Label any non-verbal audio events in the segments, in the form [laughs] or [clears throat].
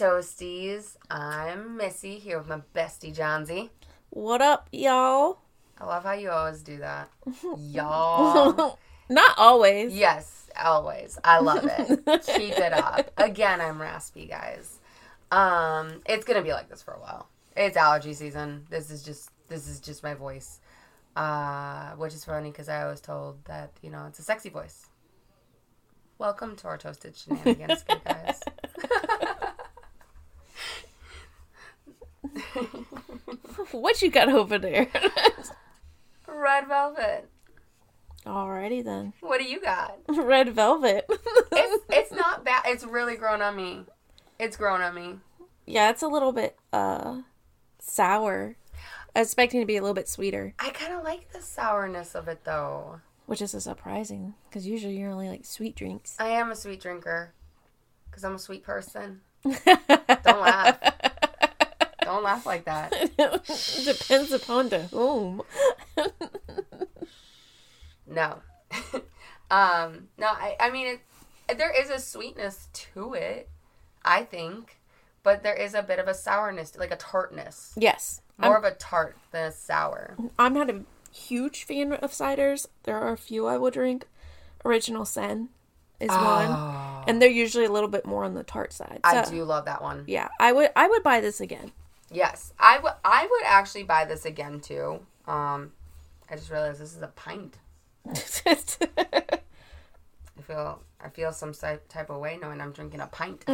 Toasties, I'm Missy here with my bestie Johnsy. What up, y'all? I love how you always do that. [laughs] Y'all. [laughs] Not always. yes, always. I love it. [laughs] Keep it up. Again, I'm raspy, guys. Um, it's gonna be like this for a while. It's allergy season. This is just this is just my voice. Uh, which is funny because I was told that, you know, it's a sexy voice. Welcome to our toasted shenanigans, guys. [laughs] What you got over there? [laughs] Red velvet. Alrighty then. What do you got? [laughs] Red velvet. It's it's not bad. It's really grown on me. It's grown on me. yeah, it's a little bit uh sour. I was expecting to be a little bit sweeter, I kind of like the sourness of it though. which is a surprising because usually you're only like sweet drinks. I am a sweet drinker because I'm a sweet person. Don't laugh. Don't laugh like that. [laughs] Depends upon the whom. [laughs] No. [laughs] um. No. I. I mean, it, there is a sweetness to it. I think, but there is a bit of a sourness, like a tartness. Yes. More I'm, of a tart than a sour. I'm not a huge fan of ciders. There are a few I will drink. Original Sin is one, Oh, and they're usually a little bit more on the tart side. I do love that one. Yeah, I would. I would buy this again. Yes, I would. I would actually buy this again too. Um, I just realized this is a pint. [laughs] I feel. I feel some type of way knowing I'm drinking a pint. [laughs]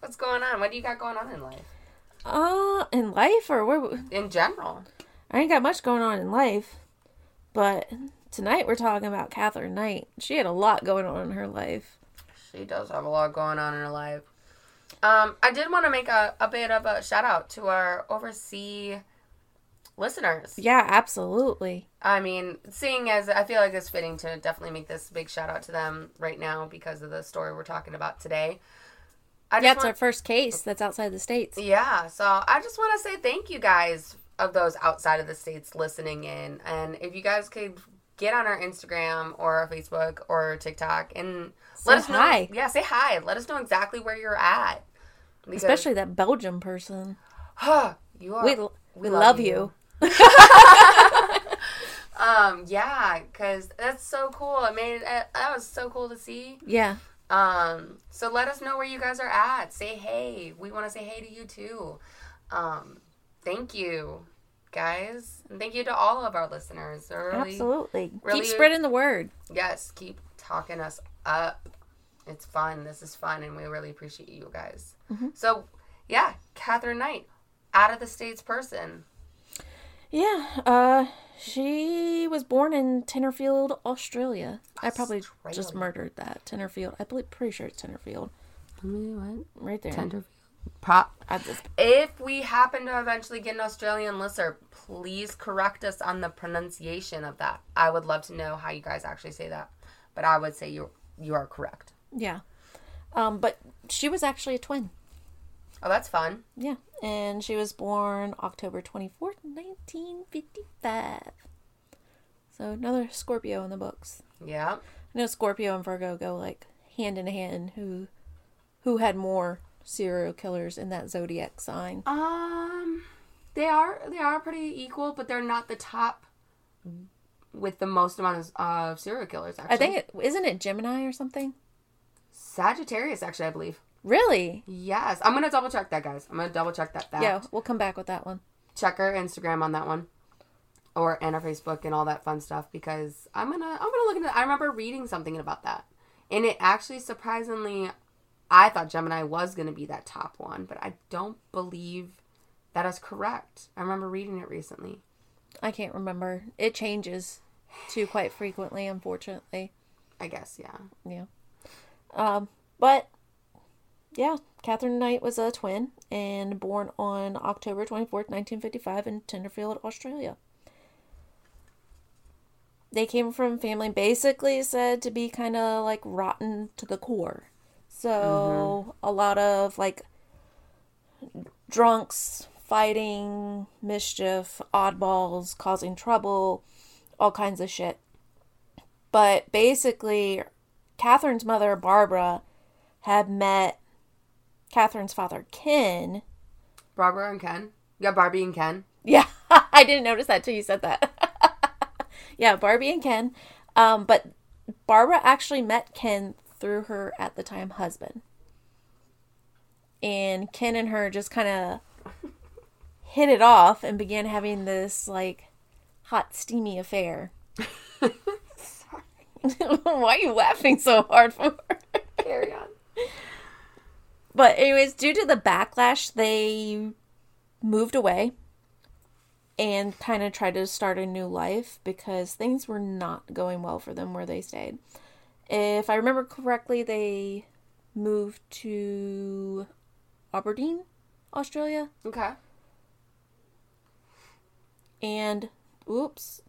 What's going on? What do you got going on in life? uh, in life or where? In general. I ain't got much going on in life, but tonight we're talking about Katherine Knight. She had a lot going on in her life. She does have a lot going on in her life. Um, I did want to make a, a bit of a shout out to our overseas listeners. Yeah, absolutely. I mean, seeing as I feel like it's fitting to definitely make this big shout out to them right now because of the story we're talking about today. I Yeah, it's our first case that's outside the states. yeah, so I just want to say thank you guys of those outside of the states listening in, and if you guys could get on our Instagram or our Facebook or TikTok and Say let us know. hi. Yeah, say hi. Let us know exactly where you're at. Because- Especially that Belgium person. Huh, you are. We we, love, you. [laughs] Um, yeah, because that's so cool. I mean, that was so cool to see. Yeah. Um, so let us know where you guys are at. Say hey. We want to say hey to you too. Um, thank you, guys, and thank you to all of our listeners. Really, Absolutely. really- Keep spreading the word. yes, keep talking us up. It's fun. This is fun, and we really appreciate you guys. Mm-hmm. So, yeah, Katherine Knight, out of the states person. Yeah. Uh she was born in Tenterfield, Australia. I probably just murdered that. Tenterfield. I believe pretty sure it's Tenterfield. What? Right there. Tenderfield. Prop. I just If we happen to eventually get an Australian listener, please correct us on the pronunciation of that. I would love to know how you guys actually say that. But I would say you you are correct. Yeah. Um but she was actually a twin. Oh, that's fun. Yeah, and she was born October 24th, 1955. So another Scorpio in the books. Yeah. I know Scorpio and Virgo go like hand in hand. Who, who had more serial killers in that zodiac sign? Um, they are they are pretty equal, but they're not the top with the most amount of uh, serial killers. Actually, I think it isn't it Gemini or something. Sagittarius. Actually, I believe. Really? Yes, I'm gonna double check that, guys. I'm gonna double check that. Fact. Yeah, we'll come back with that one. check our Instagram on that one, or and our Facebook and all that fun stuff because I'm gonna I'm gonna look into. I remember reading something about that, and it actually surprisingly, I thought Gemini was gonna be that top one, but I don't believe that is correct. I remember reading it recently. I can't remember. It changes too quite frequently, unfortunately. I guess yeah. Yeah. Um, but yeah, Katherine Knight was a twin and born on October 24th, 1955 in Tenderfield, Australia. They came from family basically said to be kind of like rotten to the core. So, a lot of like drunks, fighting, mischief, oddballs, causing trouble, all kinds of shit. But basically, Katherine's mother, Barbara, had met Katherine's father, Ken. Barbara and Ken. Yeah, Barbie and Ken. Yeah, [laughs] I didn't notice that till you said that. [laughs] yeah, Barbie and Ken. Um, but Barbara actually met Ken through her at the time husband. And Ken and her just kind of hit it off and began having this like hot steamy affair. [laughs] [laughs] Why are you laughing so hard for? Carry on. But anyways, due to the backlash, they moved away and kind of tried to start a new life because things were not going well for them where they stayed. If I remember correctly, they moved to Aberdeen, Australia. Okay. And oops,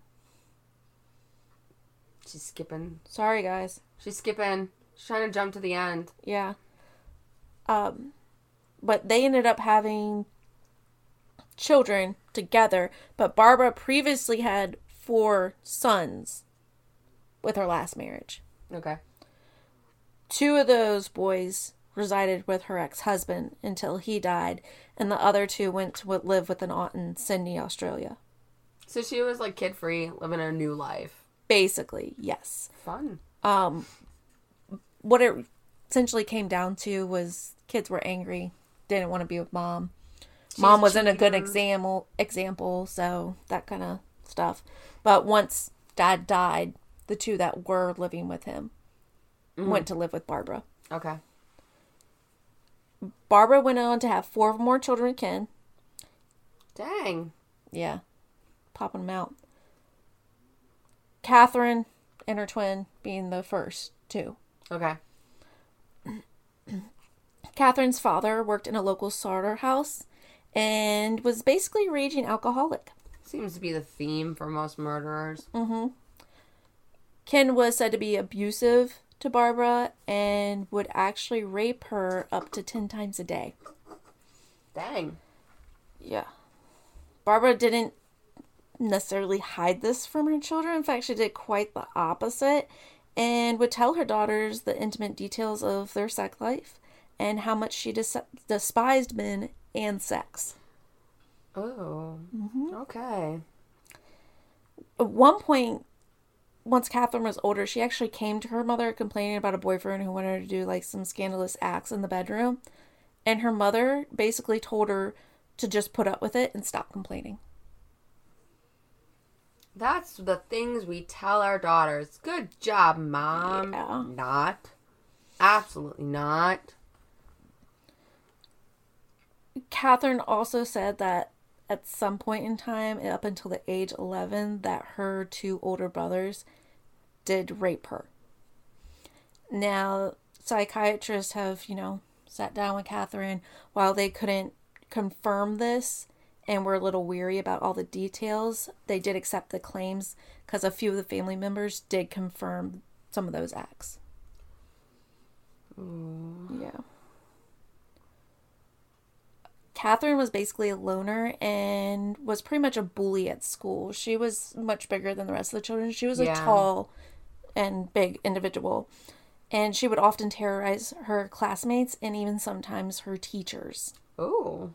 She's skipping. sorry guys. She's skipping. She's trying to jump to the end. Yeah. Um but they ended up having children together, but Barbara previously had four sons with her last marriage. Okay. Two of those boys resided with her ex-husband until he died, and the other two went to live with an aunt in Sydney, Australia. So she was like kid free, living a new life. Basically, yes. Fun. Um what it essentially came down to was kids were angry, didn't want to be with mom. mom wasn't a good example example, so that kind of stuff. But once dad died, the two that were living with him went to live with Barbara. Okay. Barbara went on to have four more children with Ken. Dang. Yeah. Popping them out. Katherine and her twin being the first two. Okay. [clears throat] Katherine's father worked in a local slaughterhouse and was basically a raging alcoholic. Seems to be the theme for most murderers. Mm-hmm. Ken was said to be abusive to Barbara and would actually rape her up to 10 times a day. Dang. Yeah. Barbara didn't necessarily hide this from her children. In fact, she did quite the opposite and would tell her daughters the intimate details of their sex life and how much she des- despised men and sex. Oh. Mm-hmm. Okay. At one point, once Katherine was older, she actually came to her mother complaining about a boyfriend who wanted her to do like some scandalous acts in the bedroom. And her mother basically told her to just put up with it and stop complaining. That's the things we tell our daughters. Good job, mom. Yeah. Not. Absolutely not. Katherine also said that at some point in time, up until the age 11, that her two older brothers did rape her. Now, psychiatrists have, you know, sat down with Katherine while they couldn't confirm this and we were a little weary about all the details. They did accept the claims because a few of the family members did confirm some of those acts. Yeah. Katherine was basically a loner and was pretty much a bully at school. She was much bigger than the rest of the children. She was a tall and big individual. And she would often terrorize her classmates and even sometimes her teachers. Oh.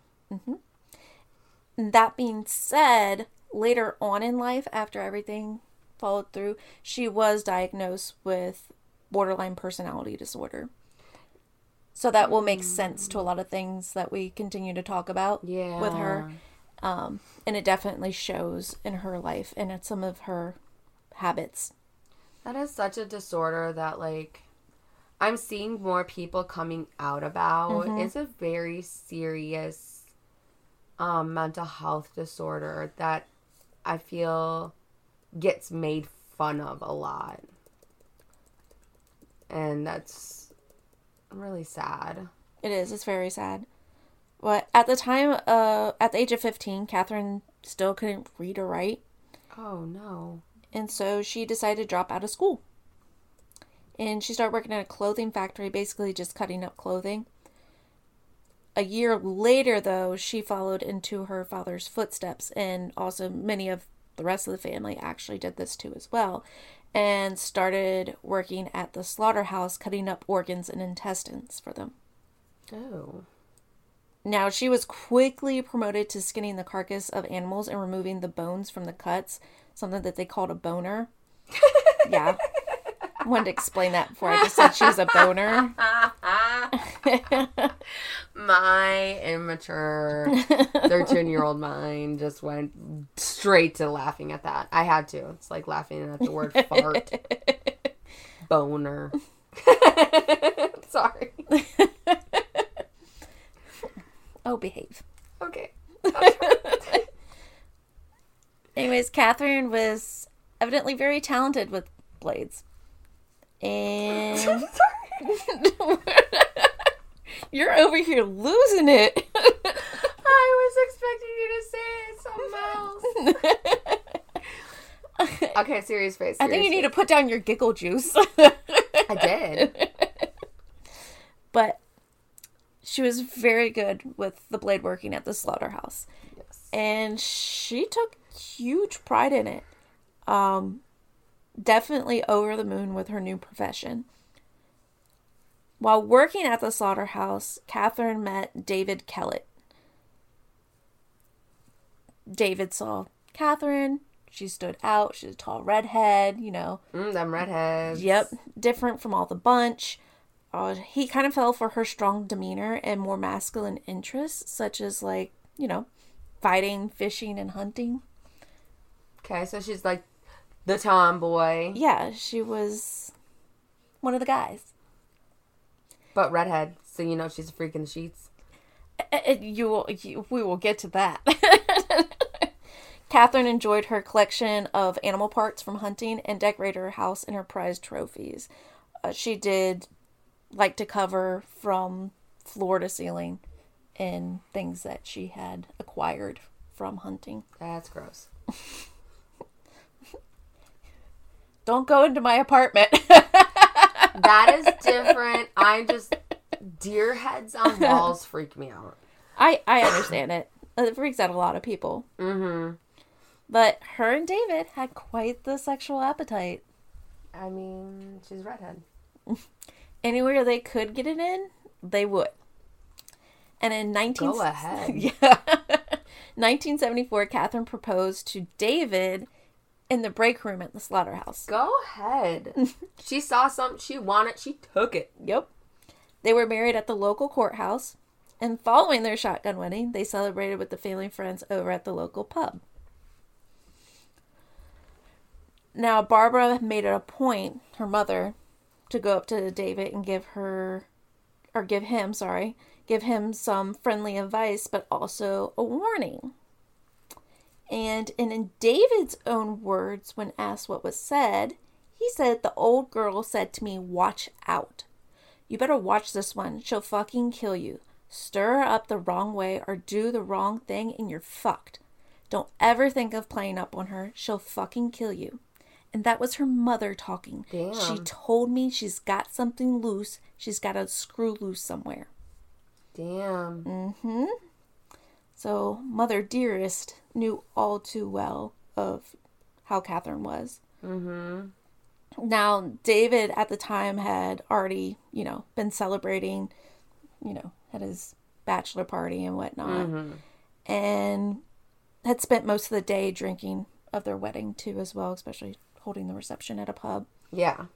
That being said, later on in life, after everything followed through, she was diagnosed with borderline personality disorder. So that will make sense to a lot of things that we continue to talk about Yeah. with her. Um, and it definitely shows in her life and in some of her habits. That is such a disorder that like I'm seeing more people coming out about. It's a very serious um mental health disorder that I feel gets made fun of a lot. And that's really sad. It is. It's very sad. But at the time, uh, at the age of 15, Katherine still couldn't read or write. Oh no. And so she decided to drop out of school. And she started working at a clothing factory, basically just cutting up clothing. A year later, though, she followed into her father's footsteps, and also many of the rest of the family actually did this too as well and started working at the slaughterhouse cutting up organs and intestines for them. Oh. Now, she was quickly promoted to skinning the carcass of animals and removing the bones from the cuts, something that they called a boner. [laughs] yeah. Wanted to explain that before I just said she was a boner. [laughs] My immature 13 year old mind just went straight to laughing at that. I had to. It's like laughing at the word fart. [laughs] Boner. [laughs] Sorry. Oh, behave. Okay. Anyways, Katherine was evidently very talented with blades. And [laughs] [laughs] you're over here losing it. [laughs] I was expecting you to say something else. okay, serious face. I think you need to put down your giggle juice. I did. but she was very good with the blade working at the slaughterhouse. Yes. and she took huge pride in it. Um, definitely over the moon with her new profession. While working at the slaughterhouse, Katherine met David Kellett. David saw Katherine. She stood out. She's a tall redhead, you know. Mm, them redheads. Yep, different from all the bunch. Uh, he kind of fell for her strong demeanor and more masculine interests, such as, like, you know, fighting, fishing, and hunting. Okay, so she's like the tomboy, Yeah, she was one of the guys. but redhead. So you know she's a freak in the sheets. You will, you, we will get to that. [laughs] Katherine enjoyed her collection of animal parts from hunting and decorated her house in her prized trophies. Uh, she did like to cover from floor to ceiling in things that she had acquired from hunting. That's gross. [laughs] Don't go into my apartment. [laughs] That is different. I just deer heads on [laughs] walls freak me out. I I understand it. It freaks out a lot of people. Mm-hmm. But her and David had quite the sexual appetite. I mean, she's redhead. [laughs] Anywhere they could get it in, they would. And in 19 Go ahead. yeah. 1974, Katherine proposed to David in the break room at the slaughterhouse. Go ahead. [laughs] she saw something she wanted. She took it. Yep. They were married at the local courthouse, and following their shotgun wedding, they celebrated with the family and friends over at the local pub. Now, Barbara made it a point, her mother, to go up to David and give her, or give him, sorry, give him some friendly advice, but also a warning. And in, David's own words, when asked what was said, he said, The old girl said to me, Watch out. You better watch this one. She'll fucking kill you. Stir her up the wrong way or do the wrong thing and you're fucked. Don't ever think of playing up on her. She'll fucking kill you. And that was her mother talking. She told me she's got something loose. She's got a screw loose somewhere. Damn. Mm hmm. So, Mother Dearest knew all too well of how Katherine was. Mm-hmm. Now, David at the time had already, you know, been celebrating, you know, at his bachelor party and whatnot, and had spent most of the day drinking of their wedding too, as well, especially holding the reception at a pub. Yeah.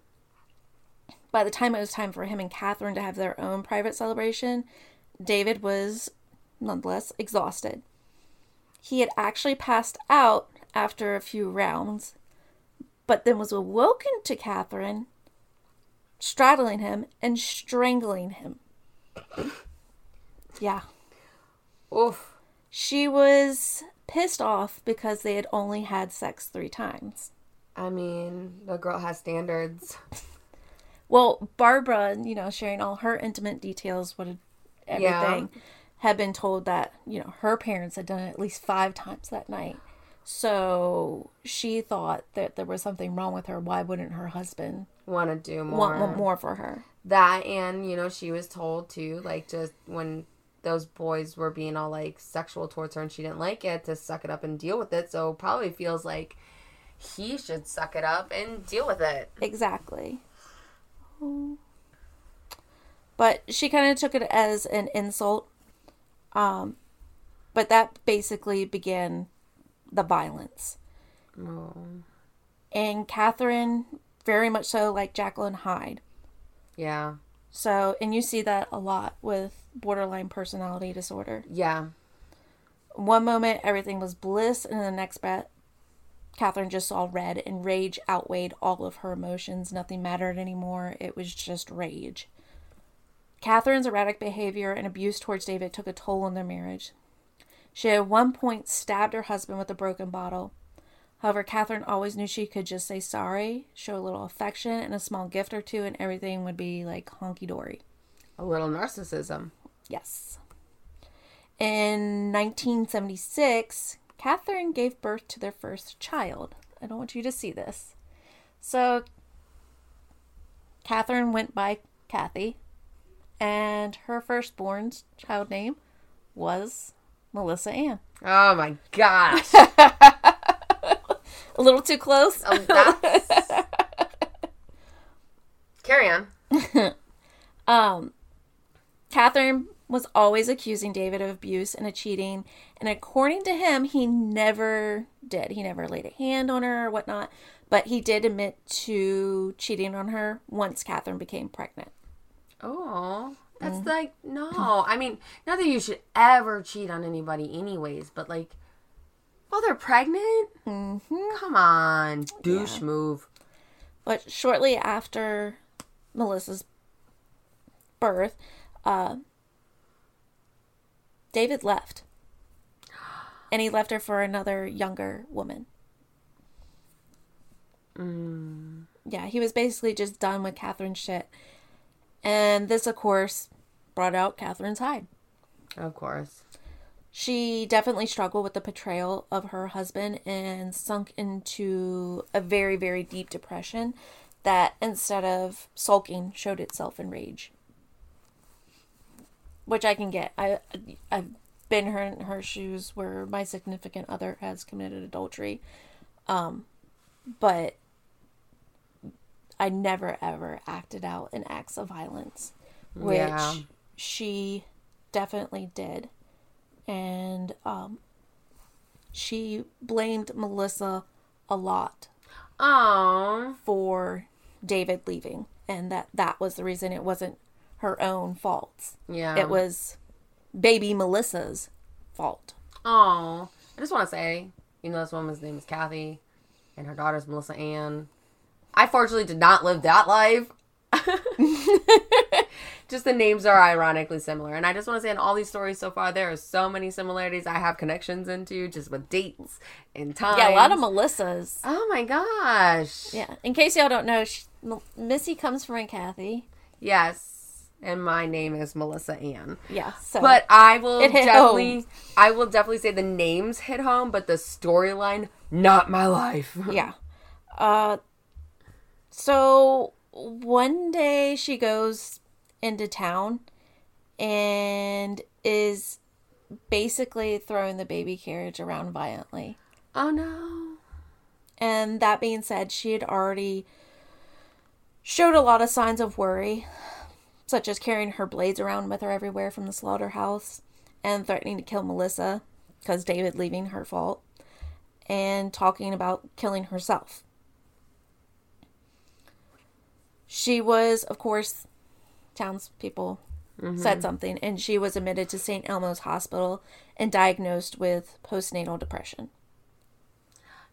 By the time it was time for him and Katherine to have their own private celebration, David was nonetheless exhausted. He had actually passed out after a few rounds, but then was awoken to Katherine, straddling him and strangling him. yeah. Oof. She was pissed off because they had only had sex three times. I mean, the girl has standards. Well, Barbara, you know, sharing all her intimate details, what everything, had been told that, you know, her parents had done it at least five times that night. So she thought that there was something wrong with her. Why wouldn't her husband Want to do more. want, want more for her? That and you know she was told to like just when those boys were being all like sexual towards her and she didn't like it to suck it up and deal with it. So probably feels like he should suck it up and deal with it. Exactly. But she kind of took it as an insult. Um, but that basically began the violence. Oh. And Katherine, very much so like Jekyll and Hyde. Yeah. So, and you see that a lot with borderline personality disorder. Yeah. One moment, everything was bliss, and the next bet, Katherine just saw red, and rage outweighed all of her emotions. Nothing mattered anymore. It was just rage. Katherine's erratic behavior and abuse towards David took a toll on their marriage. She at one point stabbed her husband with a broken bottle. However, Katherine always knew she could just say sorry, show a little affection, and a small gift or two, and everything would be like honky dory. A little narcissism. Yes. In 1976, Katherine gave birth to their first child. I don't want you to see this. So, Katherine went by Kathy, and her firstborn's child name was Melissa Ann. Oh my gosh. [laughs] A little too close. Oh, that's... [laughs] Carry on. [laughs] Um, Katherine was always accusing David of abuse and of cheating, and according to him, he never did. He never laid a hand on her or whatnot, but he did admit to cheating on her once Katherine became pregnant. Oh, that's like no. I mean, not that you should ever cheat on anybody, anyways. But like, while they're pregnant, Mm-hmm. come on, douche move. But shortly after Melissa's birth, uh, David left. And he left her for another younger woman. Yeah, he was basically just done with Katherine's shit. And this, of course, brought out Katherine's Hyde. Of course. She definitely struggled with the betrayal of her husband and sunk into a very, very deep depression that instead of sulking showed itself in rage. Which I can get. I I've been her in her shoes where my significant other has committed adultery. Um but I never ever acted out in acts of violence, which Yeah. she definitely did. And um, she blamed Melissa a lot Oh, for David leaving, and that that was the reason it wasn't her own fault. yeah. It was baby Melissa's fault. Oh, I just want to say, you know, this woman's name is Kathy, and her daughter's Melissa Ann. I fortunately did not live that life. [laughs] just the names are ironically similar, and I just want to say, in all these stories so far, there are so many similarities I have connections into, just with dates and time. Yeah, a lot of Melissas. Oh my gosh. Yeah. In case y'all don't know, she, M- Missy comes from Aunt Kathy. Yes. And my name is Melissa Ann. Yeah. So. But I will definitely I will definitely say the names hit home, but the storyline, not my life. yeah. Uh, so one day she goes into town and is basically throwing the baby carriage around violently. Oh no. And that being said, she had already showed a lot of signs of worry, such as carrying her blades around with her everywhere from the slaughterhouse and threatening to kill Melissa because David leaving her fault, and talking about killing herself. She was, of course, townspeople said something, and she was admitted to St. Elmo's Hospital and diagnosed with postnatal depression.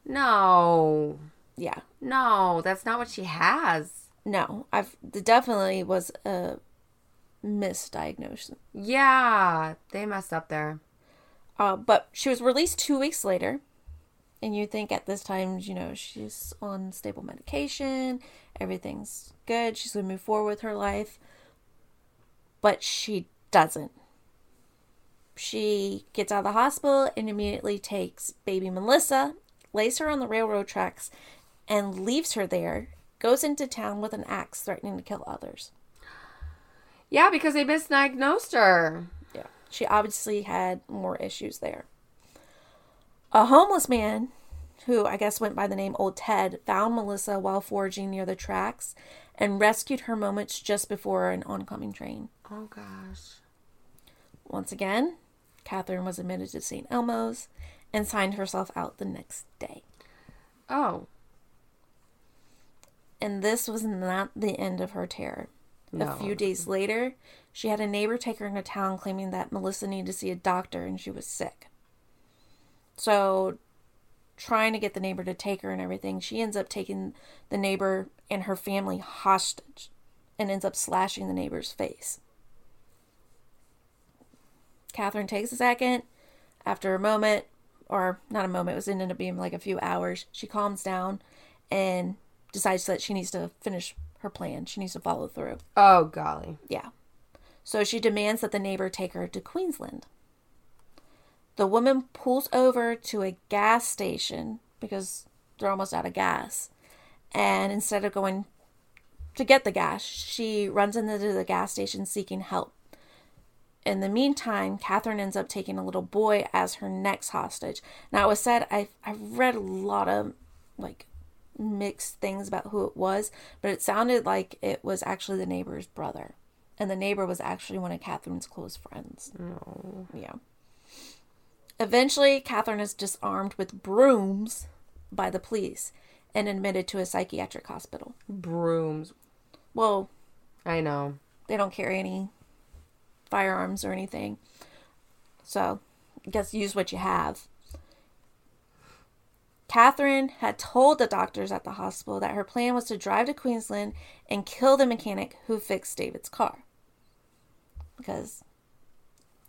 No. Yeah. No, that's not what she has. No, I've it definitely was a misdiagnosis. Yeah, they messed up there. Uh, but she was released two weeks later, and you think at this time, you know, she's on stable medication, everything's good, she's gonna move forward with her life, but she doesn't. She gets out of the hospital and immediately takes baby Melissa, lays her on the railroad tracks, and leaves her there. Goes into town with an axe, threatening to kill others. Yeah, because they misdiagnosed her. Yeah. She obviously had more issues there. A homeless man, who I guess went by the name Old Ted, found Melissa while foraging near the tracks and rescued her moments just before an oncoming train. Oh gosh. Once again, Katherine was admitted to St. Elmo's and signed herself out the next day. Oh. And this was not the end of her terror. No. A few days later, she had a neighbor take her into town claiming that Melissa needed to see a doctor and she was sick. So, trying to get the neighbor to take her and everything, she ends up taking the neighbor and her family hostage and ends up slashing the neighbor's face. Katherine takes a second. After a moment, or not a moment, it was ended up being like a few hours, she calms down and decides that she needs to finish her plan. She needs to follow through. Oh golly. Yeah. So she demands that the neighbor take her to Queensland. The woman pulls over to a gas station because they're almost out of gas. And instead of going to get the gas, she runs into the gas station seeking help. In the meantime, Katherine ends up taking a little boy as her next hostage. Now, it was said, I, I read a lot of like mixed things about who it was, but it sounded like it was actually the neighbor's brother. And the neighbor was actually one of Katherine's close friends. No. Yeah. Eventually, Katherine is disarmed with brooms by the police and admitted to a psychiatric hospital. Brooms. Well, I know. they don't carry any firearms or anything. So, I guess use what you have. Katherine had told the doctors at the hospital that her plan was to drive to Queensland and kill the mechanic who fixed David's car. Because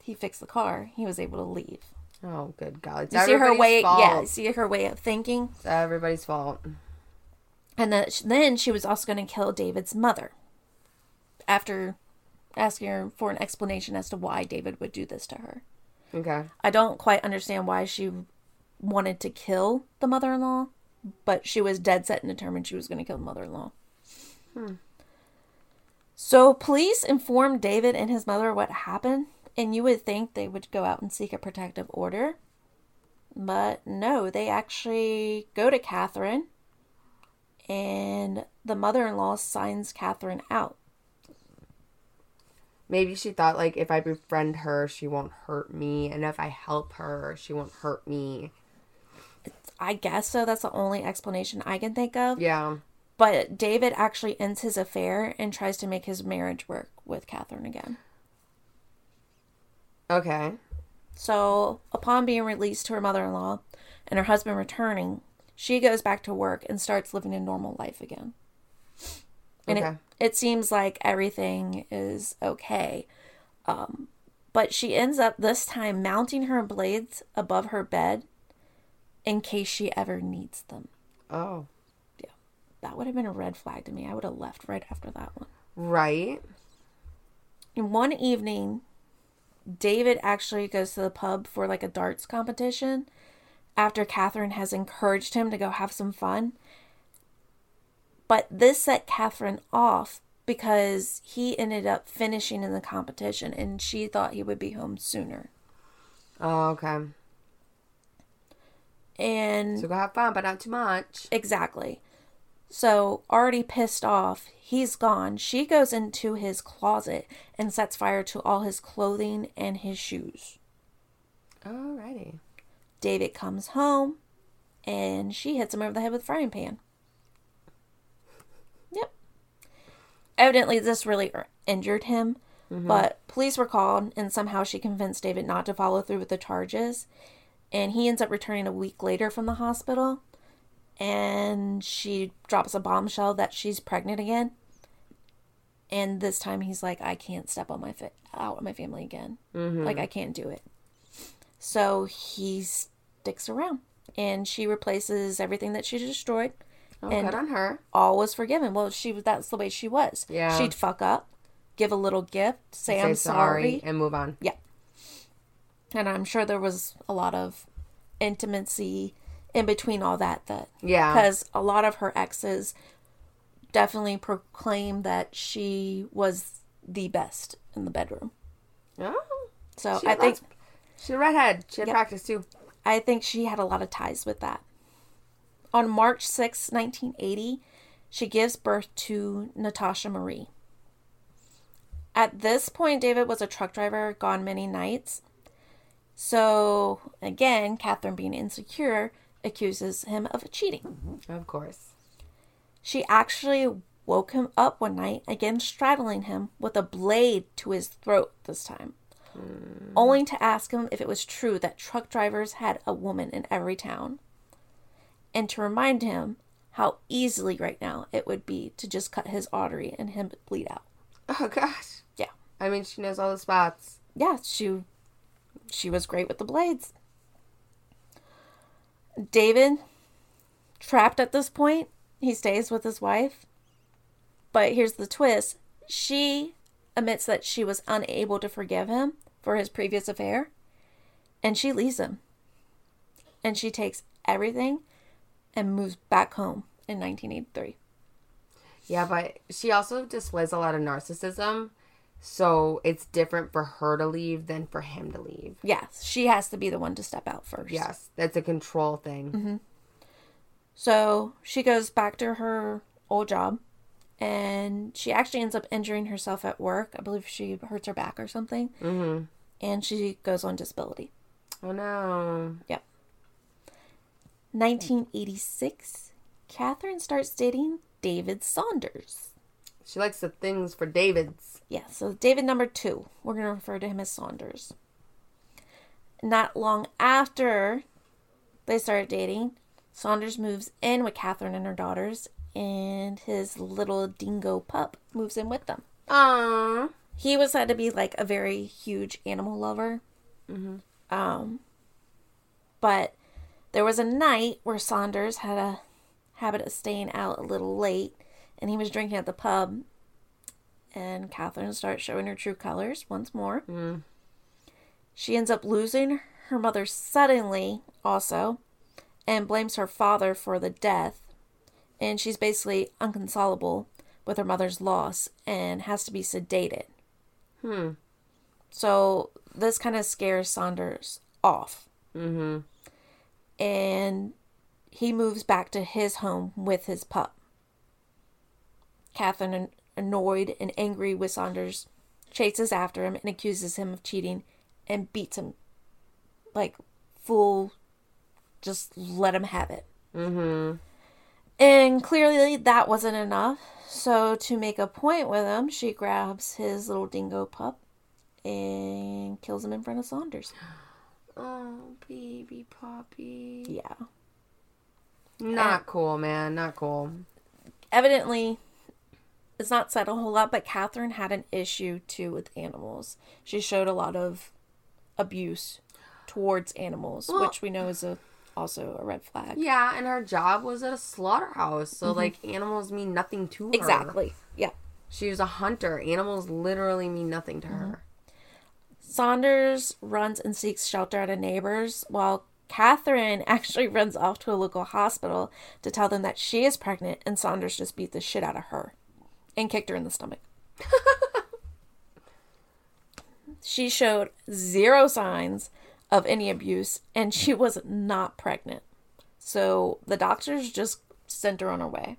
he fixed the car, he was able to leave. Oh good golly. It's You see her way, fault. yeah, see her way of thinking. It's everybody's fault. And that then she was also going to kill David's mother. After asking her for an explanation as to why David would do this to her. Okay. I don't quite understand why she wanted to kill the mother in law, but she was dead set and determined she was going to kill the mother in law. Hmm. So, police informed David and his mother what happened, and you would think they would go out and seek a protective order. But no, they actually go to Katherine, and the mother in law signs Katherine out. Maybe she thought like if I befriend her, she won't hurt me, and if I help her, she won't hurt me. I guess so. That's the only explanation I can think of. Yeah. But David actually ends his affair and tries to make his marriage work with Katherine again. Okay. So, upon being released to her mother in law and her husband returning, she goes back to work and starts living a normal life again. And Okay. it, it seems like everything is okay. Um, but she ends up this time mounting her blades above her bed in case she ever needs them. Oh. Yeah. That would have been a red flag to me. I would have left right after that one. Right. And one evening, David actually goes to the pub for like a darts competition after Katherine has encouraged him to go have some fun. But this set Katherine off because he ended up finishing in the competition and she thought he would be home sooner. Oh, okay. And So go have fun, but not too much. Exactly. So, already pissed off, he's gone. She goes into his closet and sets fire to all his clothing and his shoes. Alrighty. David comes home and she hits him over the head with a frying pan. Yep. Evidently, this really er- injured him, but police were called and somehow she convinced David not to follow through with the charges. And he ends up returning a week later from the hospital and she drops a bombshell that she's pregnant again. And this time he's like, I can't step on my fa- out with my family again. Mm-hmm. Like I can't do it. So he sticks around, and she replaces everything that she destroyed. Oh, And- good on her. All was forgiven. Well, she was that's the way she was. Yeah. she'd fuck up, give a little gift, say, Say I'm sorry sorry, and move on. Yeah. And I'm sure there was a lot of intimacy in between all that. That Yeah. because a lot of her exes definitely proclaimed that she was the best in the bedroom. Oh. So I think lots- she's a redhead. She had Yep. practice too. I think she had a lot of ties with that. On March 6, 1980, she gives birth to Natasha Marie. At this point, David was a truck driver, gone many nights. So, again, Katherine, being insecure, accuses him of cheating. Mm-hmm. Of course. She actually woke him up one night, again straddling him with a blade to his throat this time, hmm. only to ask him if it was true that truck drivers had a woman in every town, and to remind him how easily right now it would be to just cut his artery and him bleed out. Oh gosh. Yeah. I mean, she knows all the spots. Yeah, she she was great with the blades. David trapped at this point, he stays with his wife. But here's the twist. She admits that she was unable to forgive him for his previous affair, and she leaves him. And she takes everything and moves back home in 1983. Yeah, but she also displays a lot of narcissism. So it's different for her to leave than for him to leave. Yes, she has to be the one to step out first. Yes, that's a control thing. So she goes back to her old job and she actually ends up injuring herself at work. I believe she hurts her back or something. Mm-hmm. And she goes on disability. Oh no. Yep. 1986, Katherine starts dating David Saunders. She likes the things for David's. Yeah, so David number two. We're going to refer to him as Saunders. Not long after they started dating, Saunders moves in with Katherine and her daughters, and his little dingo pup moves in with them. Aww. He was said to be like a very huge animal lover. Mm-hmm. Um, but there was a night where Saunders had a habit of staying out a little late, and he was drinking at the pub. And Katherine starts showing her true colors once more. Mm. She ends up losing her mother suddenly, also, and blames her father for the death. And she's basically inconsolable with her mother's loss and has to be sedated. Hmm. So this kind of scares Saunders off. Mm-hmm. And he moves back to his home with his pup. Katherine, annoyed and angry with Saunders, chases after him and accuses him of cheating and beats him. Like, fool, just let him have it. Mm-hmm. And clearly that wasn't enough. So, to make a point with him, she grabs his little dingo pup and kills him in front of Saunders. [gasps] Oh, baby Poppy. Yeah. Not cool, man. Not cool. Evidently, it's not said a whole lot, but Katherine had an issue too with animals. She showed a lot of abuse towards animals, Well- which we know is a also a red flag. Yeah, and her job was at a slaughterhouse, so mm-hmm. like animals mean nothing to her. Exactly. Yeah. She was a hunter. Animals literally mean nothing to her. Mm-hmm. Saunders runs and seeks shelter at a neighbor's, while Katherine [laughs] actually runs off to a local hospital to tell them that she is pregnant, and Saunders just beat the shit out of her and kicked her in the stomach. [laughs] she showed zero signs of any abuse, and she was not pregnant. So the doctors just sent her on her way.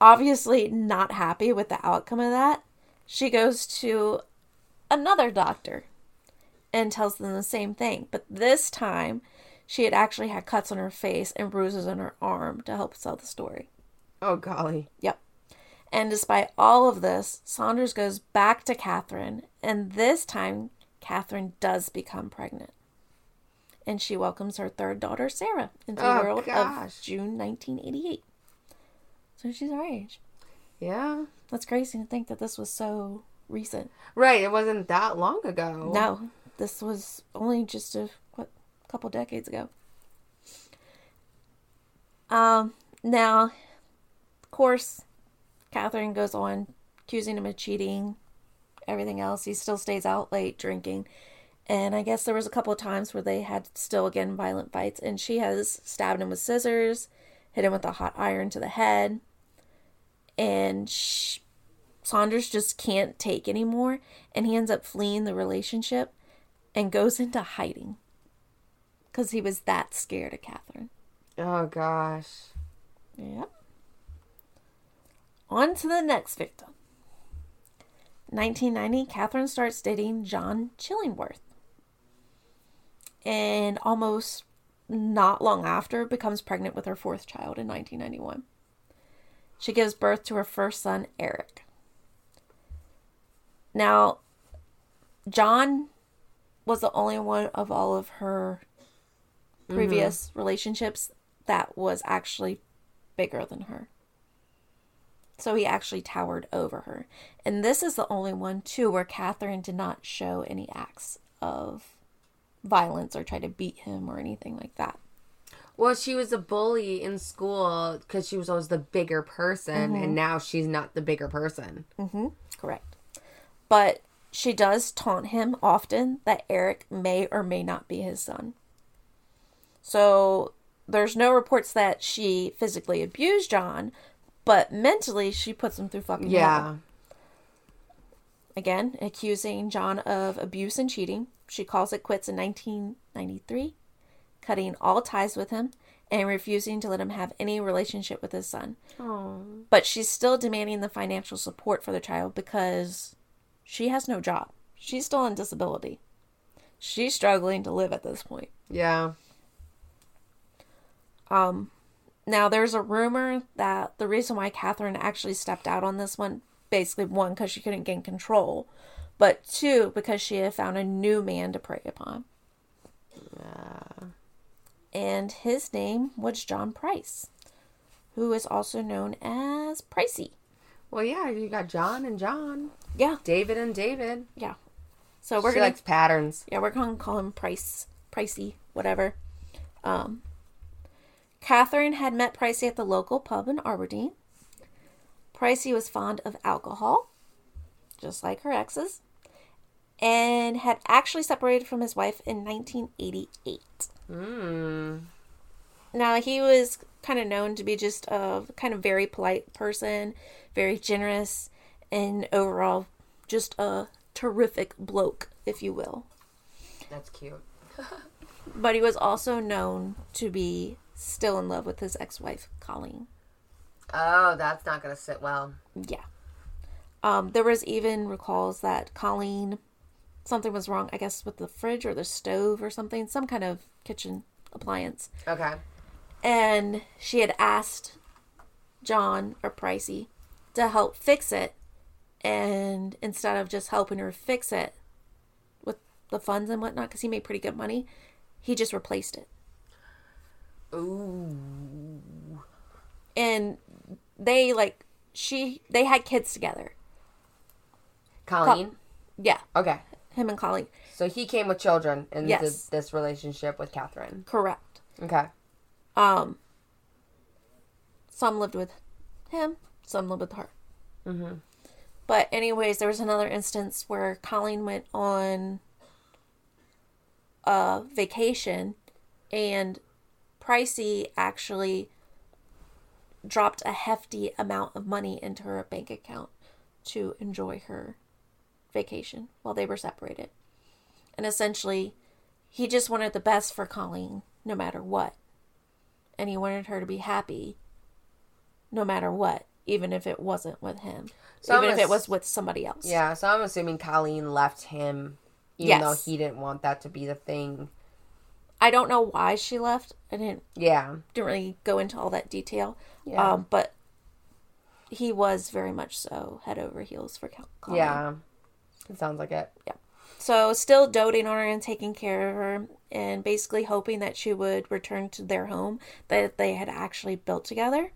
Obviously, not happy with the outcome of that, she goes to another doctor and tells them the same thing. But this time, she had actually had cuts on her face and bruises on her arm to help sell the story. Oh golly. Yep. And despite all of this, Saunders goes back to Katherine, and this time, Katherine does become pregnant. And she welcomes her third daughter, Sarah, into the Oh, world gosh. of June 1988. So she's our age. Yeah. That's crazy to think that this was so recent. Right. It wasn't that long ago. No, this was only just a what couple decades ago. Um, now, of course, Katherine goes on accusing him of cheating, everything else. He still stays out late drinking, and I guess there was a couple of times where they had still again violent fights, and she has stabbed him with scissors, hit him with a hot iron to the head, and sh Saunders just can't take anymore, and he ends up fleeing the relationship. and goes into hiding because he was that scared of Katherine. Oh gosh. Yep. On to the next victim. 1990, Katherine starts dating John Chillingworth. And almost not long after, becomes pregnant with her fourth child in 1991. She gives birth to her first son, Eric. Now, John was the only one of all of her mm-hmm. previous relationships that was actually bigger than her. So he actually towered over her. And this is the only one, too, where Katherine did not show any acts of violence or try to beat him or anything like that. Well, she was a bully in school because she was always the bigger person, and now she's not the bigger person. Mm-hmm. Correct. But she does taunt him often that Eric may or may not be his son. So there's no reports that she physically abused John, but mentally she puts him through fucking hell. Yeah. Again, accusing John of abuse and cheating. She calls it quits in 1993, cutting all ties with him and refusing to let him have any relationship with his son. Oh. But she's still demanding the financial support for the child because she has no job. She's still on disability. She's struggling to live at this point. Yeah. Um, now there's a rumor that the reason why Katherine actually stepped out on this one, basically one because she couldn't gain control, but two because she had found a new man to prey upon, Yeah. and his name was John Price, who is also known as Pricey. Well, yeah, you got John and John, Yeah, David and David. yeah. So we're she gonna likes patterns. yeah we're gonna call him Price, Pricey, whatever. Um, Katherine had met Pricey at the local pub in Aberdeen. Pricey was fond of alcohol, just like her exes, and had actually separated from his wife in 1988. Mm. Now, he was kind of known to be just a kind of very polite person, very generous, and overall just a terrific bloke, if you will. That's cute. [laughs] But he was also known to be still in love with his ex wife, Colleen. Oh, that's not gonna sit well. Yeah. Um, there was even recalls that Colleen, something was wrong, I guess, with the fridge or the stove or something, some kind of kitchen appliance. Okay. And she had asked John or Pricey to help fix it. And instead of just helping her fix it with the funds and whatnot, because he made pretty good money, he just replaced it. Ooh. And they, like, she, they had kids together. Colleen. Yeah, Okay. him and Colleen. So he came with children in Yes. this, this relationship with Katherine. Correct. Okay. Um, some lived with him, some lived with her. Mm-hmm. But anyways, there was another instance where Colleen went on a vacation, and Pricey actually dropped a hefty amount of money into her bank account to enjoy her vacation while they were separated. And essentially, he just wanted the best for Colleen no matter what. And he wanted her to be happy no matter what, even if it wasn't with him. So even if it was with somebody else. Yeah, so I'm assuming Colleen left him even though he didn't want that to be the thing. I don't know why she left. I didn't Yeah. didn't really go into all that detail. Yeah. Um, but he was very much so head over heels for Cal- Colleen. Yeah. It sounds like it. Yeah. So still doting on her and taking care of her and basically hoping that she would return to their home that they had actually built together.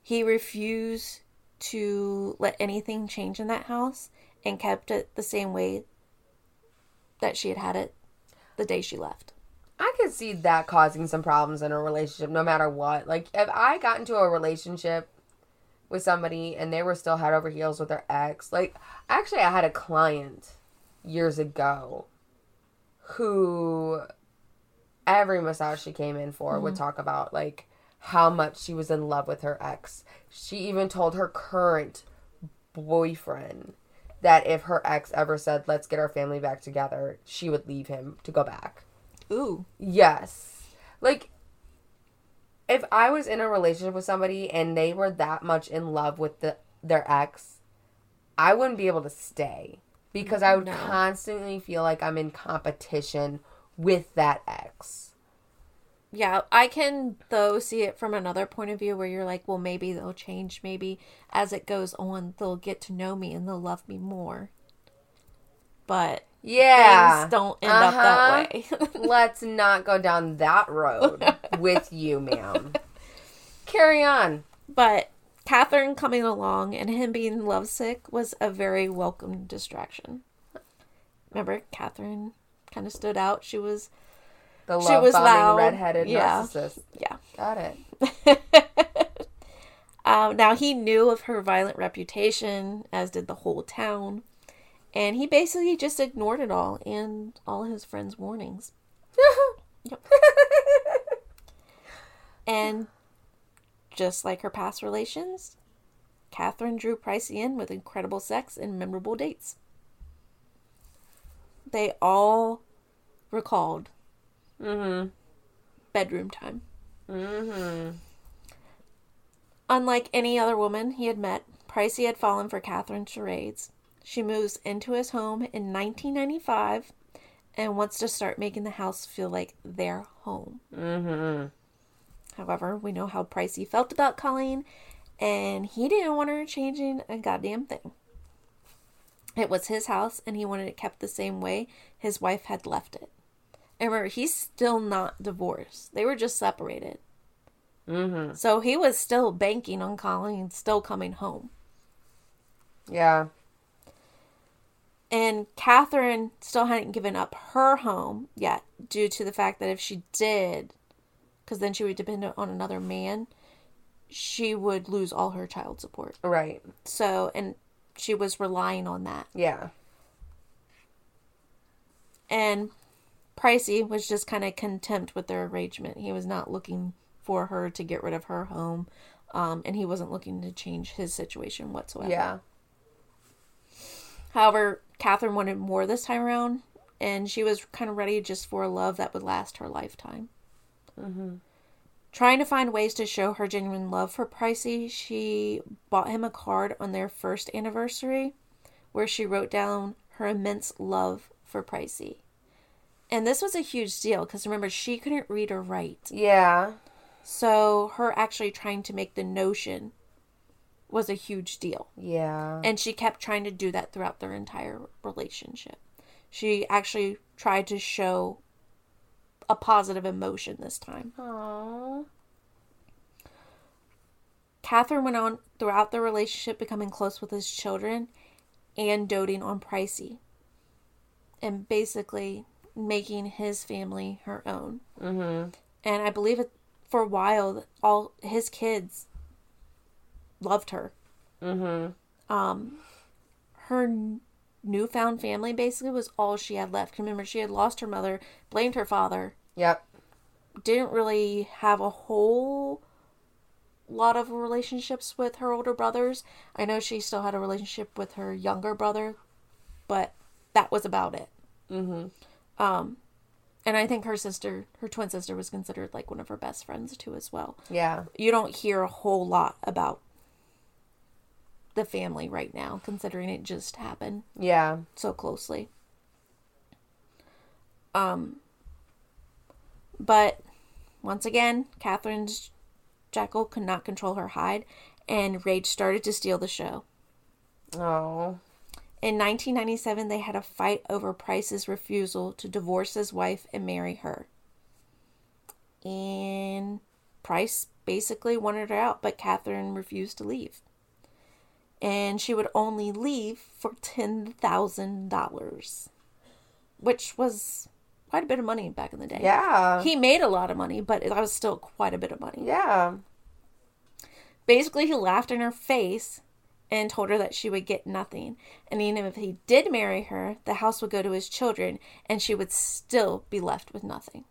He refused to let anything change in that house and kept it the same way that she had had it the day she left. I could see that causing some problems in a relationship no matter what. Like if I got into a relationship with somebody and they were still head over heels with their ex, like actually I had a client years ago who every massage she came in for would mm-hmm. talk about like how much she was in love with her ex. She even told her current boyfriend that if her ex ever said, let's get our family back together, she would leave him to go back. Ooh. Yes. Like, if I was in a relationship with somebody and they were that much in love with the their ex, I wouldn't be able to stay because I would No. constantly feel like I'm in competition with that ex. Yeah, I can though see it from another point of view where you're like, well, maybe they'll change. Maybe as it goes on, they'll get to know me and they'll love me more. But Yeah. things don't end Uh-huh. up that way. [laughs] Let's not go down that road with you, ma'am. Carry on. but Katherine coming along and him being lovesick was a very welcome distraction. Remember, Katherine kind of stood out. She was, The She love was bombing loud. redheaded Yeah. narcissist. yeah. Got it. [laughs] Um, now he knew of her violent reputation, as did the whole town, and he basically just ignored it all and all his friends' warnings. [laughs] And just like her past relations, Katherine drew Pricey in with incredible sex and memorable dates. They all recalled mm-hmm. bedroom time. Mm-hmm. Unlike any other woman he had met, Pricey had fallen for Katherine's charades. She moves into his home in 1995 and wants to start making the house feel like their home. Mm-hmm. However, we know how Pricey felt about Colleen, and he didn't want her changing a goddamn thing. It was his house, and he wanted it kept the same way his wife had left it. And remember, he's still not divorced. They were just separated. Mm-hmm. So he was still banking on Colleen still coming home. Yeah. And Katherine still hadn't given up her home yet, due to the fact that if she did, because then she would depend on another man, she would lose all her child support. Right. So, and she was relying on that. Yeah. And Pricey was just kind of contempt with their arrangement. He was not looking for her to get rid of her home, um, and he wasn't looking to change his situation whatsoever. Yeah. However, Katherine wanted more this time around, and she was kind of ready just for a love that would last her lifetime. Mm-hmm. Trying to find ways to show her genuine love for Pricey, she bought him a card on their first anniversary where she wrote down her immense love for Pricey. And this was a huge deal because remember, she couldn't read or write. Yeah. So, her actually trying to make the notion was a huge deal. Yeah. And she kept trying to do that throughout their entire relationship. She actually tried to show a positive emotion this time. Aww. Katherine went on throughout the relationship becoming close with his children and doting on Pricey. And basically making his family her own. Mm-hmm. And I believe it for a while all his kids loved her. Mm-hmm. um her n- newfound family basically was all she had left remember she had lost her mother blamed her father Yep. didn't really have a whole lot of relationships with her older brothers i know she still had a relationship with her younger brother but that was about it Mm-hmm. um and i think her sister her twin sister was considered like one of her best friends too as well Yeah. you don't hear a whole lot about the family right now considering it just happened Yeah. so closely. Um, but once again, Katherine's Jekyll could not control her Hyde, and rage started to steal the show. Oh. In 1997, they had a fight over Price's refusal to divorce his wife and marry her. And Price basically wanted her out, but Katherine refused to leave. And she would only leave for $10,000, which was quite a bit of money back in the day. Yeah. He made a lot of money, but that was still quite a bit of money. yeah. Basically, he laughed in her face and told her that she would get nothing. And even if he did marry her, the house would go to his children and she would still be left with nothing.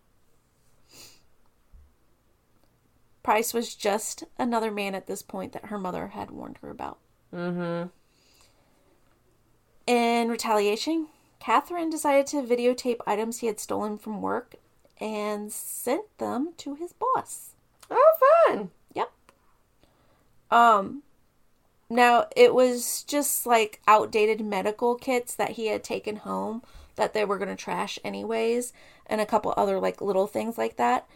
Price was just another man at this point that her mother had warned her about. Mm-hmm. In retaliation, Katherine decided to videotape items he had stolen from work and sent them to his boss. Oh, fun. Yep. Um now it was just like outdated medical kits that he had taken home that they were going to trash anyways and a couple other like little things like that.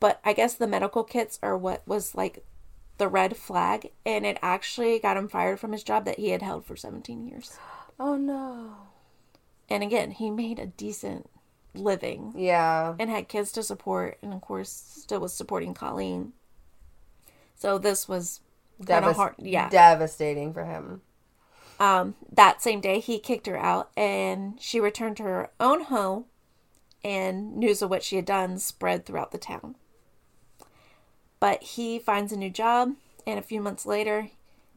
But I guess the medical kits are what was like the red flag and it actually got him fired from his job that he had held for 17 years. Oh no. And again, he made a decent living Yeah. and had kids to support and of course still was supporting Colleen. So this was of hard. Yeah. Devastating for him. Um, that same day, he kicked her out, and she returned to her own home, and news of what she had done spread throughout the town. But he finds a new job, and a few months later,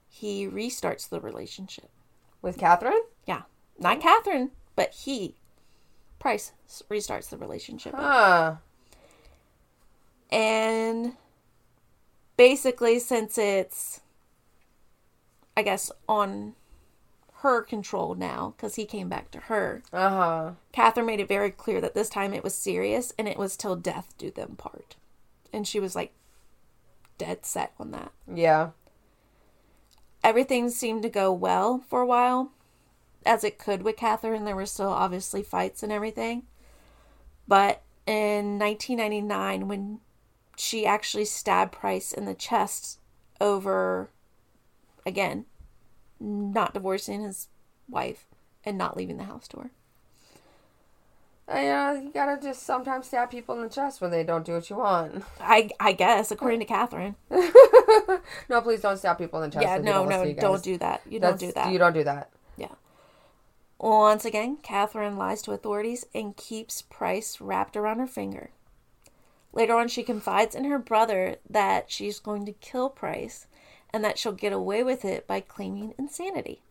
he restarts the relationship. With Katherine? Yeah, not Katherine, but he, Price, restarts the relationship. Huh. And basically, since it's, I guess, on her control now, because he came back to her, Uh huh. Katherine made it very clear that this time it was serious and it was till death do them part. And she was like dead set on that. Yeah. Everything seemed to go well for a while, as it could with Katherine. There were still obviously fights and everything. But in 1999, when she actually stabbed Price in the chest over, again, not divorcing his wife and not leaving the house door. Uh, you know, you gotta just sometimes stab people in the chest when they don't do what you want. I I guess according to Katherine. [laughs] no, please don't stab people in the chest. Yeah, no, don't no, to you guys. don't do that. You don't do that. You don't do that. Yeah. Once again, Katherine lies to authorities and keeps Price wrapped around her finger. Later on, she confides in her brother that she's going to kill Price and that she'll get away with it by claiming insanity.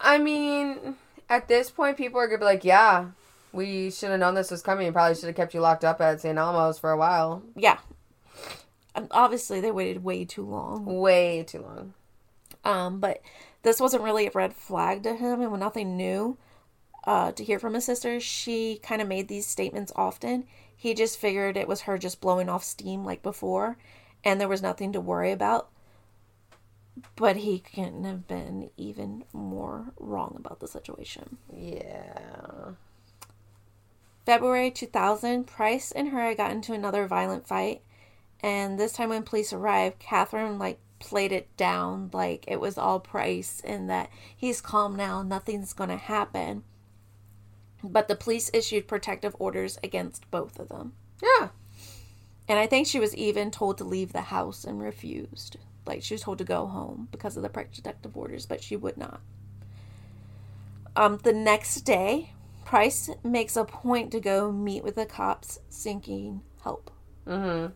I mean, at this point, people are gonna be like, "Yeah, we should have known this was coming. Probably should have kept you locked up at St. Elmo's for a while. Yeah. Um, Obviously, they waited way too long. Way too long." Um, but this wasn't really a red flag to him, and when nothing new uh, to hear from his sister, she kind of made these statements often. He just figured it was her just blowing off steam like before, and there was nothing to worry about. But he couldn't have been even more wrong about the situation. Yeah. February 2000, Price and her got into another violent fight. And this time when police arrived, Katherine like played it down like it was all Price and that he's calm now, nothing's going to happen. But the police issued protective orders against both of them. Yeah. And I think she was even told to leave the house and refused. Like she was told to go home because of the protective orders, but she would not. Um, the next day, Price makes a point to go meet with the cops seeking help. Mm-hmm.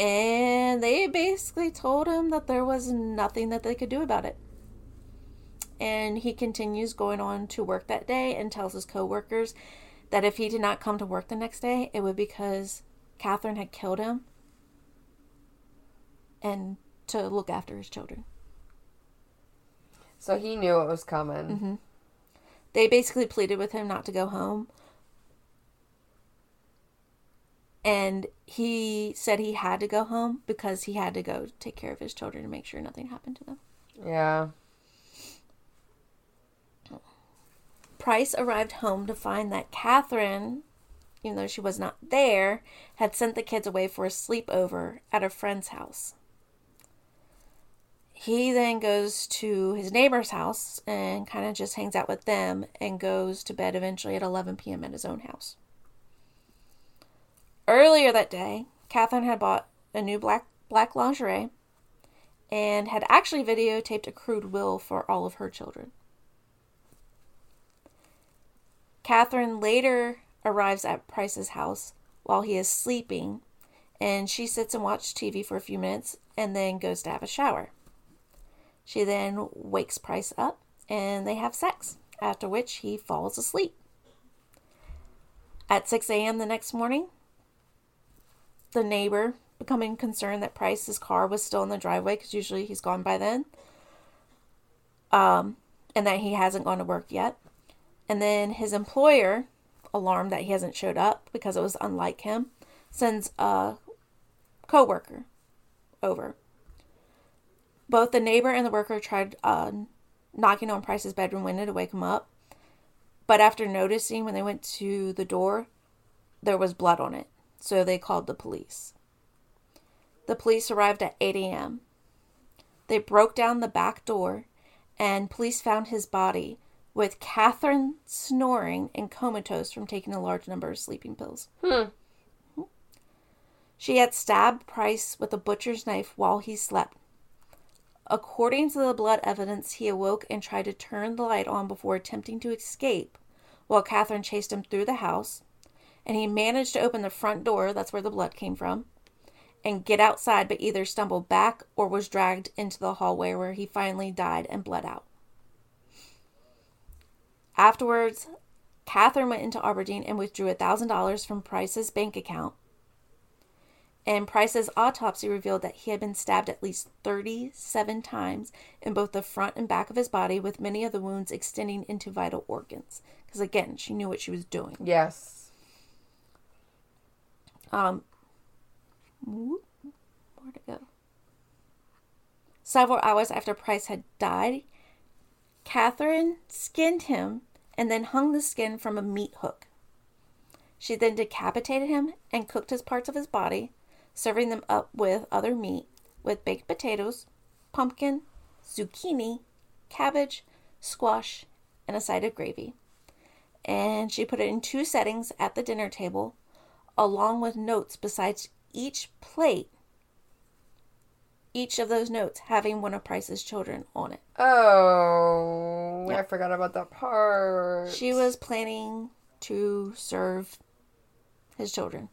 And they basically told him that there was nothing that they could do about it. And he continues going on to work that day and tells his coworkers that if he did not come to work the next day, it would be because Katherine had killed him and to look after his children. So he knew it was coming. Mm-hmm. They basically pleaded with him not to go home. And he said he had to go home because he had to go take care of his children and make sure nothing happened to them. Yeah. Price arrived home to find that Katherine, even though she was not there, had sent the kids away for a sleepover at a friend's house. He then goes to his neighbor's house and kind of just hangs out with them and goes to bed eventually at 11 p.m. at his own house. Earlier that day, Katherine had bought a new black black lingerie and had actually videotaped a crude will for all of her children. Katherine later arrives at Price's house while he is sleeping, and she sits and watches TV for a few minutes and then goes to have a shower. She then wakes Price up and they have sex, after which he falls asleep. At 6 a.m. the next morning, the neighbor, becoming concerned that Price's car was still in the driveway because usually he's gone by then, um, and that he hasn't gone to work yet. And then his employer, alarmed that he hasn't showed up because it was unlike him, sends a coworker over. Both the neighbor and the worker tried uh, knocking on Price's bedroom window to wake him up, but after noticing when they went to the door, there was blood on it, so they called the police. The police arrived at 8 a.m. They broke down the back door, and police found his body with Katherine snoring and comatose from taking a large number of sleeping pills. Hmm. She had stabbed Price with a butcher's knife while he slept. According to the blood evidence, he awoke and tried to turn the light on before attempting to escape while Katherine chased him through the house. And he managed to open the front door, that's where the blood came from, and get outside, but either stumbled back or was dragged into the hallway where he finally died and bled out. Afterwards, Katherine went into Aberdeen and withdrew $1,000 from Price's bank account. And Price's autopsy revealed that he had been stabbed at least 37 times in both the front and back of his body, with many of the wounds extending into vital organs. Because again, she knew what she was doing. Yes. Um, whoop, where'd go? Several hours after Price had died, Katherine skinned him and then hung the skin from a meat hook. She then decapitated him and cooked his parts of his body, serving them up with other meat, with baked potatoes, pumpkin, zucchini, cabbage, squash, and a side of gravy. And she put it in two settings at the dinner table, along with notes besides each plate, each of those notes having one of Price's children on it. Oh, I forgot about that part. She was planning to serve his children.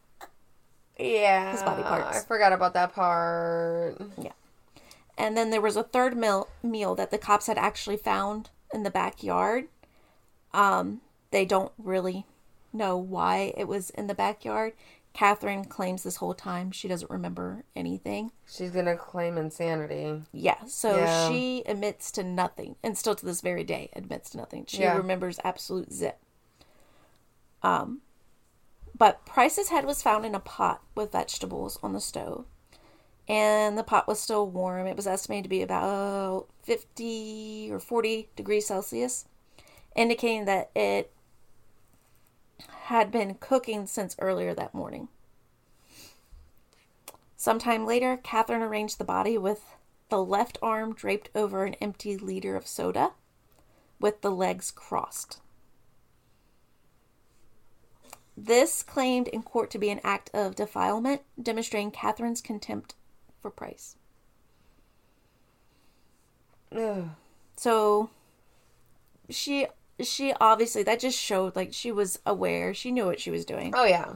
Yeah. his body parts. I forgot about that part. Yeah. And then there was a third meal, meal that the cops had actually found in the backyard. Um, they don't really know why it was in the backyard. Katherine claims this whole time she doesn't remember anything. She's gonna claim insanity. Yeah, so Yeah. she admits to nothing, and still to this very day admits to nothing. She Yeah. remembers absolute zip. Um, but Price's head was found in a pot with vegetables on the stove, and the pot was still warm. It was estimated to be about fifty or forty degrees Celsius, indicating that it had been cooking since earlier that morning. Sometime later, Catherine arranged the body with the left arm draped over an empty liter of soda, with the legs crossed. This claimed in court to be an act of defilement, demonstrating Katherine's contempt for Price. Ugh. So she she obviously that just showed like she was aware, she knew what she was doing. Oh yeah.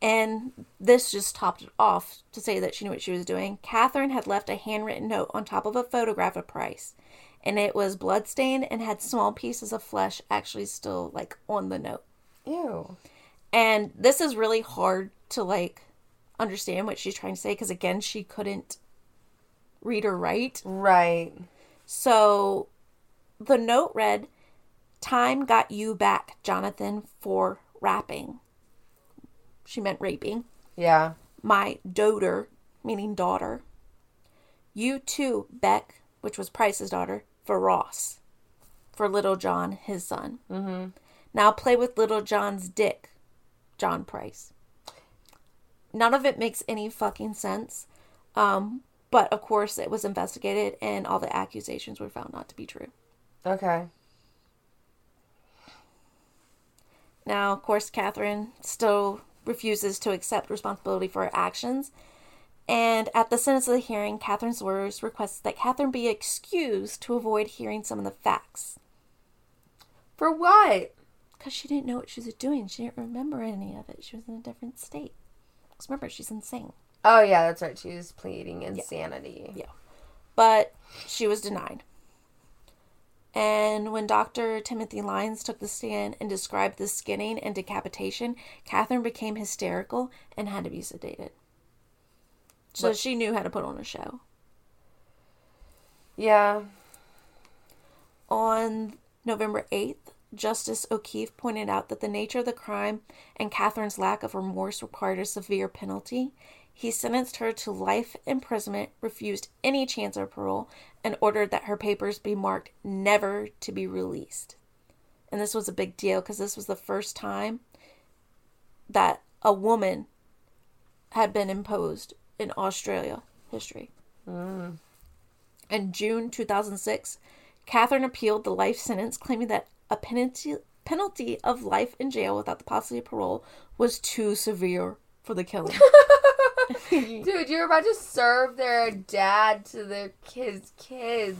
And this just topped it off to say that she knew what she was doing. Katherine had left a handwritten note on top of a photograph of Price, and it was bloodstained and had small pieces of flesh actually still like on the note. Ew. And this is really hard to like understand what she's trying to say because again, she couldn't read or write. Right. So the note read, Time got you back, Jonathan, for rapping. She meant raping. Yeah. My doter, meaning daughter. You too, Beck, which was Price's daughter, for Ross. For Little John, his son. Mm-hmm. Now play with Little John's dick, John Price. None of it makes any fucking sense. Um, but of course, it was investigated and all the accusations were found not to be true. Okay. Now, of course, Katherine still refuses to accept responsibility for her actions. And at the sentence of the hearing, Katherine's lawyers request that Katherine be excused to avoid hearing some of the facts. For what? Because she didn't know what she was doing. She didn't remember any of it. She was in a different state. Because remember, she's insane. Oh yeah, that's right. She was pleading insanity. Yeah. But she was denied. And when Dr. Timothy Lyons took the stand and described the skinning and decapitation, Katherine became hysterical and had to be sedated. So What- she knew how to put on a show. Yeah. On November 8th, Justice O'Keefe pointed out that the nature of the crime and Katherine's lack of remorse required a severe penalty. He sentenced her to life imprisonment, refused any chance of parole, and ordered that her papers be marked never to be released. And this was a big deal because this was the first time that a woman had been imposed in Australia history. Mm. In June 2006, Katherine appealed the life sentence, claiming that a penalty, penalty of life in jail without the possibility of parole was too severe for the killing. [laughs] [laughs] Dude, you're about to serve their dad to their kids' kids,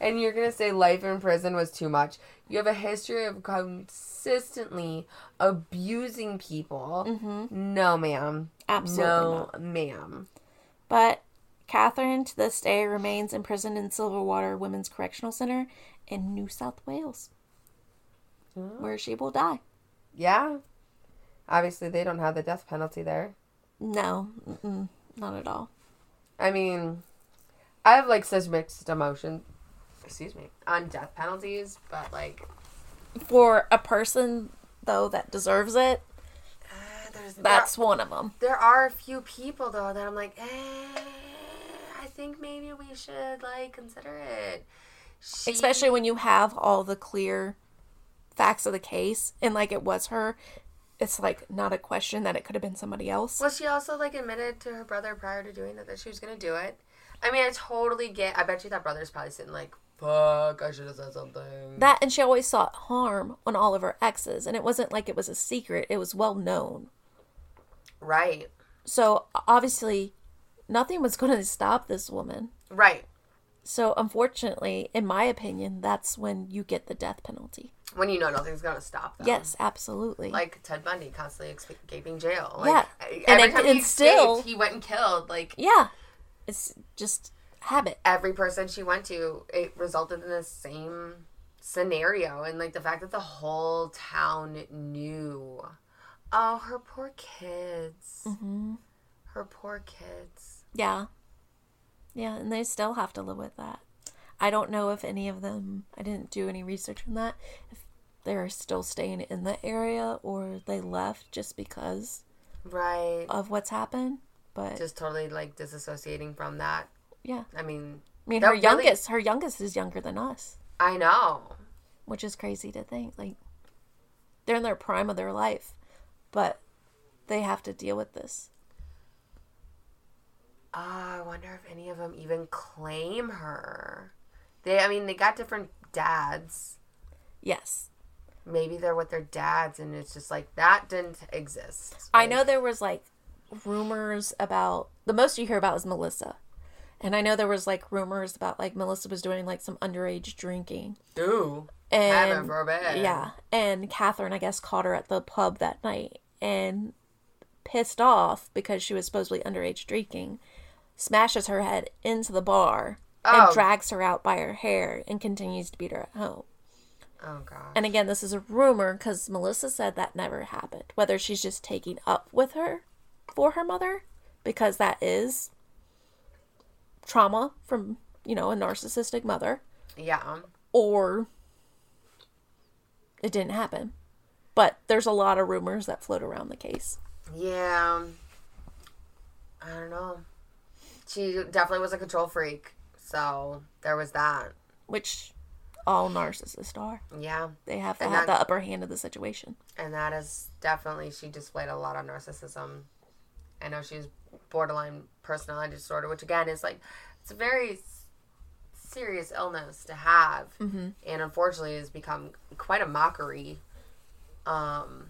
and you're gonna say life in prison was too much. You have a history of consistently abusing people. Mm-hmm. No, ma'am. Absolutely no, not. ma'am. But Katherine, to this day, remains imprisoned in Silverwater Women's Correctional Center in New South Wales, where she will die. Yeah. Obviously, they don't have the death penalty there. No, not at all. I mean, I have like such mixed emotions. Excuse me. On death penalties, but like, For a person, though, that deserves it, uh, that's one of them. there are a few people though that I'm like, eh, I think maybe we should like consider it. She, Especially when you have all the clear facts of the case, and like it was her, it's like not a question that it could have been somebody else. well, she also like admitted to her brother prior to doing that that she was gonna do it. I mean, I totally get. I bet you that brother's probably sitting like, fuck, I should have said something. That and she always sought harm on all of her exes, and it wasn't like it was a secret; it was well known. right, So obviously, nothing was going to stop this woman. right. So unfortunately, in my opinion, that's when you get the death penalty. When you know nothing's gonna stop them. Yes, absolutely. like Ted Bundy constantly escaping jail. Like, Yeah. every And it- time he still- escaped, he went and killed. Like yeah, it's just habit. every person she went to, it resulted in the same scenario, and like the fact that the whole town knew. Oh, her poor kids. Mm-hmm. Her poor kids. Yeah, yeah, and they still have to live with that. I don't know if any of them. I didn't do any research on that. If they're still staying in the area or they left just because Right. of what's happened. But Just totally like disassociating from that. yeah, I mean, I mean, her really- youngest, her youngest is younger than us, I know. which is crazy to think. Like, they're in their prime of their life, but they have to deal with this. Ah, I wonder if any of them even claim her. They, I mean, they got different dads. Yes, maybe they're with their dads and it's just like that didn't exist I know there was like rumors about the most you hear about is Melissa. And I know there was like rumors about like Melissa was doing like some underage drinking. Ooh, And yeah, and Katherine I guess caught her at the pub that night and pissed off because she was supposedly underage drinking, smashes her head into the bar Oh. and drags her out by her hair and continues to beat her at home. Oh god And again, this is a rumor because Melissa said that never happened. Whether she's just taking up with her for her mother, because that is trauma from, you know, a narcissistic mother, yeah or it didn't happen. But there's a lot of rumors that float around the case. yeah i don't know she definitely was a control freak so there was that which all narcissists are. yeah They have to And have that- the upper hand of the situation. and that is definitely she displayed a lot of narcissism i know she was borderline personality disorder which again is like it's a very serious illness to have Mm-hmm. and unfortunately has become quite a mockery um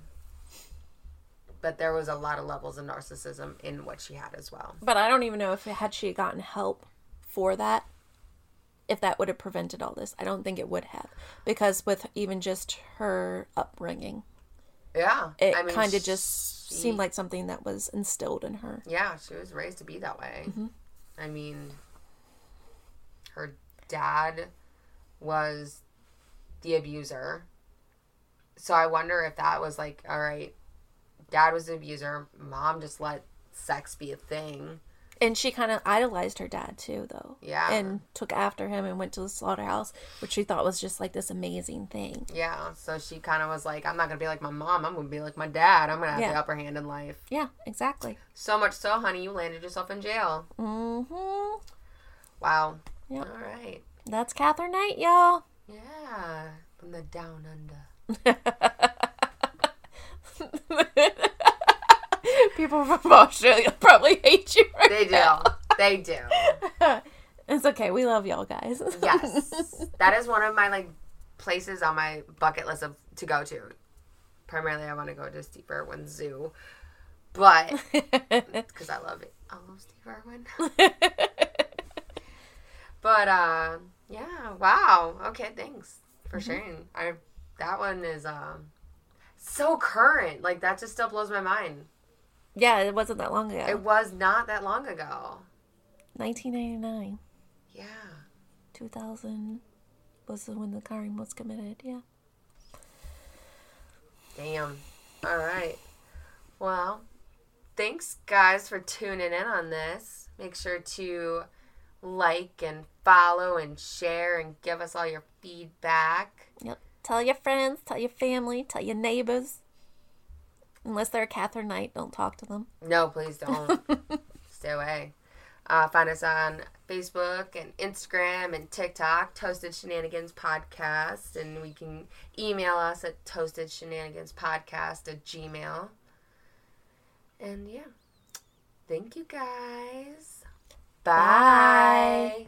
but there was a lot of levels of narcissism in what she had as well But I don't even know if had she gotten help for that, if that would have prevented all this. I don't think it would have, because with even just her upbringing, yeah it I mean, kind of just she- seemed like something that was instilled in her. yeah she was raised to be that way Mm-hmm. i mean her dad was the abuser so i wonder if that was like all right dad was an abuser mom just let sex be a thing and she kind of idolized her dad too, though. Yeah. And took after him and went to the slaughterhouse, which she thought was just like this amazing thing. Yeah, so she kind of was like, I'm not going to be like my mom. I'm going to be like my dad. I'm going to have Yeah. the upper hand in life. Yeah, exactly. So much so, honey, you landed yourself in jail. Mm-hmm. Wow. Yep. All right. That's Katherine Knight, y'all. Yeah. From the down under. [laughs] People from [laughs] Australia probably hate you right They do. now. they do. [laughs] It's okay. We love y'all guys. [laughs] Yes. that is one of my like places on my bucket list of to go to. Primarily, I want to go to Steve Irwin Zoo, but because I love it, I love Steve Irwin. but uh, yeah, wow. Okay, thanks for sharing. I that one is um so current. Like that just still blows my mind. Yeah, it wasn't that long ago. It was not that long ago. 1999, Yeah. 2000 was when the crime was committed. Yeah. Damn. All right. Well, thanks guys for tuning in on this. Make sure to like and follow and share and give us all your feedback. Yep. Tell your friends, tell your family, tell your neighbors. Unless they're a Katherine Knight, don't talk to them. No, please don't. [laughs] Stay away. Uh, find us on Facebook and Instagram and TikTok, Toasted Shenanigans Podcast. And we can email us at Toasted Shenanigans Podcast at Gmail. And yeah. Thank you guys. Bye. Bye.